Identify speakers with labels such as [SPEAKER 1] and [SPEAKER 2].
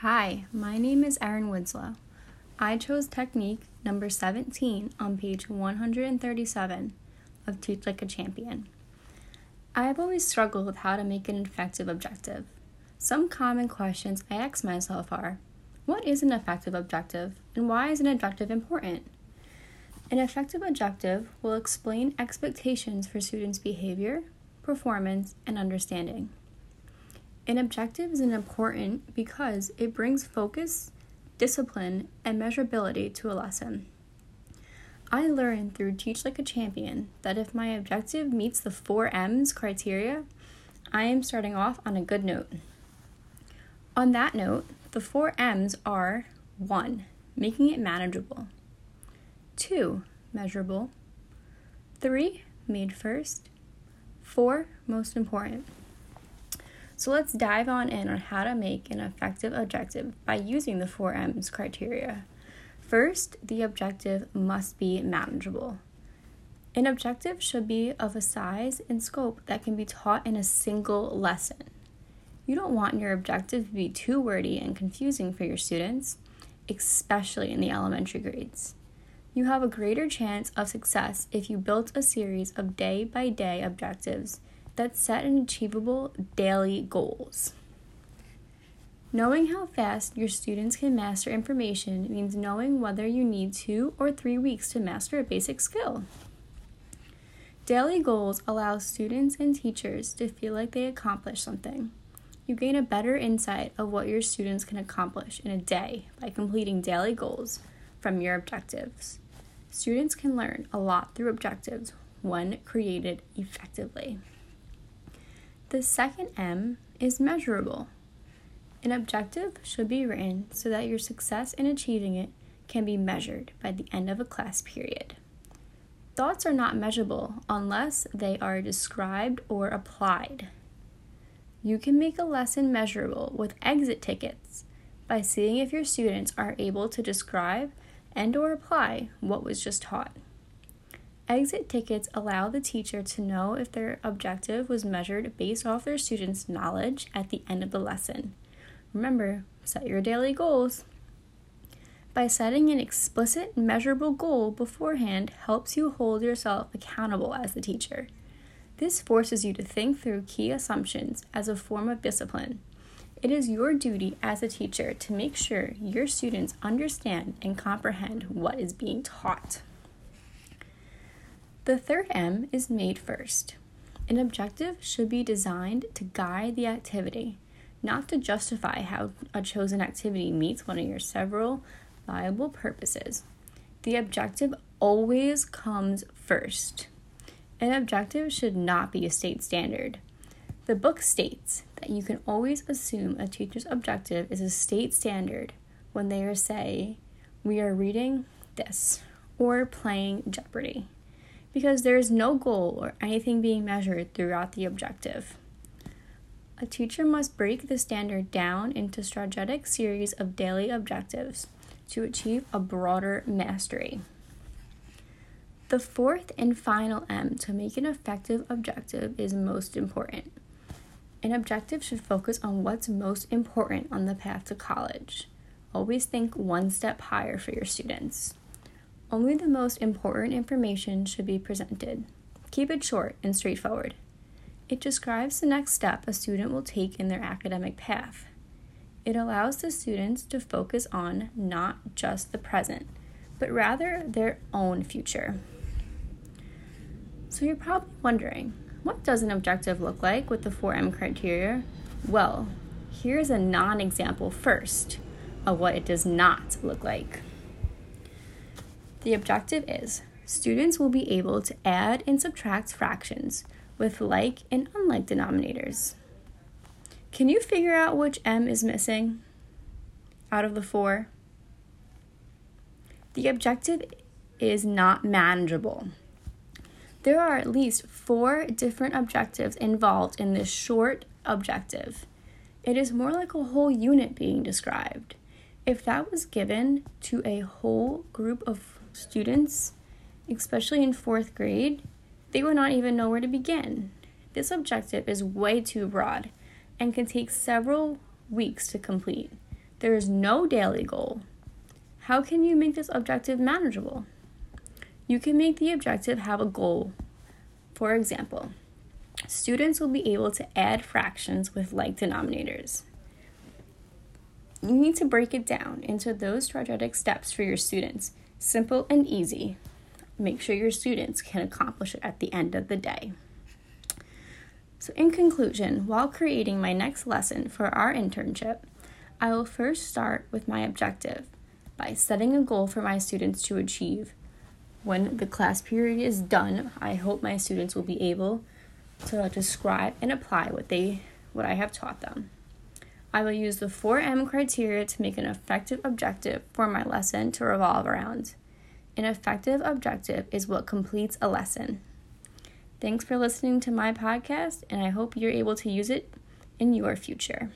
[SPEAKER 1] Hi, my name is Erin Winslow. I chose technique number 17 on page 137 of Teach Like a Champion. I have always struggled with how to make an effective objective. Some common questions I ask myself are What is an effective objective, and why is an objective important? An effective objective will explain expectations for students' behavior, performance, and understanding. An objective is important because it brings focus, discipline, and measurability to a lesson. I learned through Teach Like a Champion that if my objective meets the four M's criteria, I am starting off on a good note. On that note, the four M's are 1. Making it manageable, 2. Measurable, 3. Made first, 4. Most important. So let's dive on in on how to make an effective objective by using the 4M's criteria. First, the objective must be manageable. An objective should be of a size and scope that can be taught in a single lesson. You don't want your objective to be too wordy and confusing for your students, especially in the elementary grades. You have a greater chance of success if you built a series of day by day objectives that set an achievable daily goals. Knowing how fast your students can master information means knowing whether you need two or three weeks to master a basic skill. Daily goals allow students and teachers to feel like they accomplished something. You gain a better insight of what your students can accomplish in a day by completing daily goals from your objectives. Students can learn a lot through objectives when created effectively. The second M is measurable. An objective should be written so that your success in achieving it can be measured by the end of a class period. Thoughts are not measurable unless they are described or applied. You can make a lesson measurable with exit tickets by seeing if your students are able to describe and or apply what was just taught. Exit tickets allow the teacher to know if their objective was measured based off their students' knowledge at the end of the lesson. Remember, set your daily goals. By setting an explicit, measurable goal beforehand helps you hold yourself accountable as the teacher. This forces you to think through key assumptions as a form of discipline. It is your duty as a teacher to make sure your students understand and comprehend what is being taught. The third M is made first. An objective should be designed to guide the activity, not to justify how a chosen activity meets one of your several viable purposes. The objective always comes first. An objective should not be a state standard. The book states that you can always assume a teacher's objective is a state standard when they are say, we are reading this or playing Jeopardy because there is no goal or anything being measured throughout the objective. A teacher must break the standard down into strategic series of daily objectives to achieve a broader mastery. The fourth and final M to make an effective objective is most important. An objective should focus on what's most important on the path to college. Always think one step higher for your students. Only the most important information should be presented. Keep it short and straightforward. It describes the next step a student will take in their academic path. It allows the students to focus on not just the present, but rather their own future. So you're probably wondering, what does an objective look like with the 4M criteria? Well, here's a non example first of what it does not look like. The objective is students will be able to add and subtract fractions with like and unlike denominators. Can you figure out which m is missing out of the four? The objective is not manageable. There are at least four different objectives involved in this short objective. It is more like a whole unit being described. If that was given to a whole group of students, especially in fourth grade, they would not even know where to begin. This objective is way too broad and can take several weeks to complete. there is no daily goal, how can you make this objective manageable? You can make the objective have a goal. For example, students will be able to add fractions with like denominators. You need to break it down into those strategic steps for your students, simple and easy. Make sure your students can accomplish it at the end of the day. So, in conclusion, while creating my next lesson for our internship, I will first start with my objective by setting a goal for my students to achieve. When the class period is done, I hope my students will be able to describe and apply what they what I have taught them. I will use the 4M criteria to make an effective objective for my lesson to revolve around. An effective objective is what completes a lesson. Thanks for listening to my podcast, and I hope you're able to use it in your future.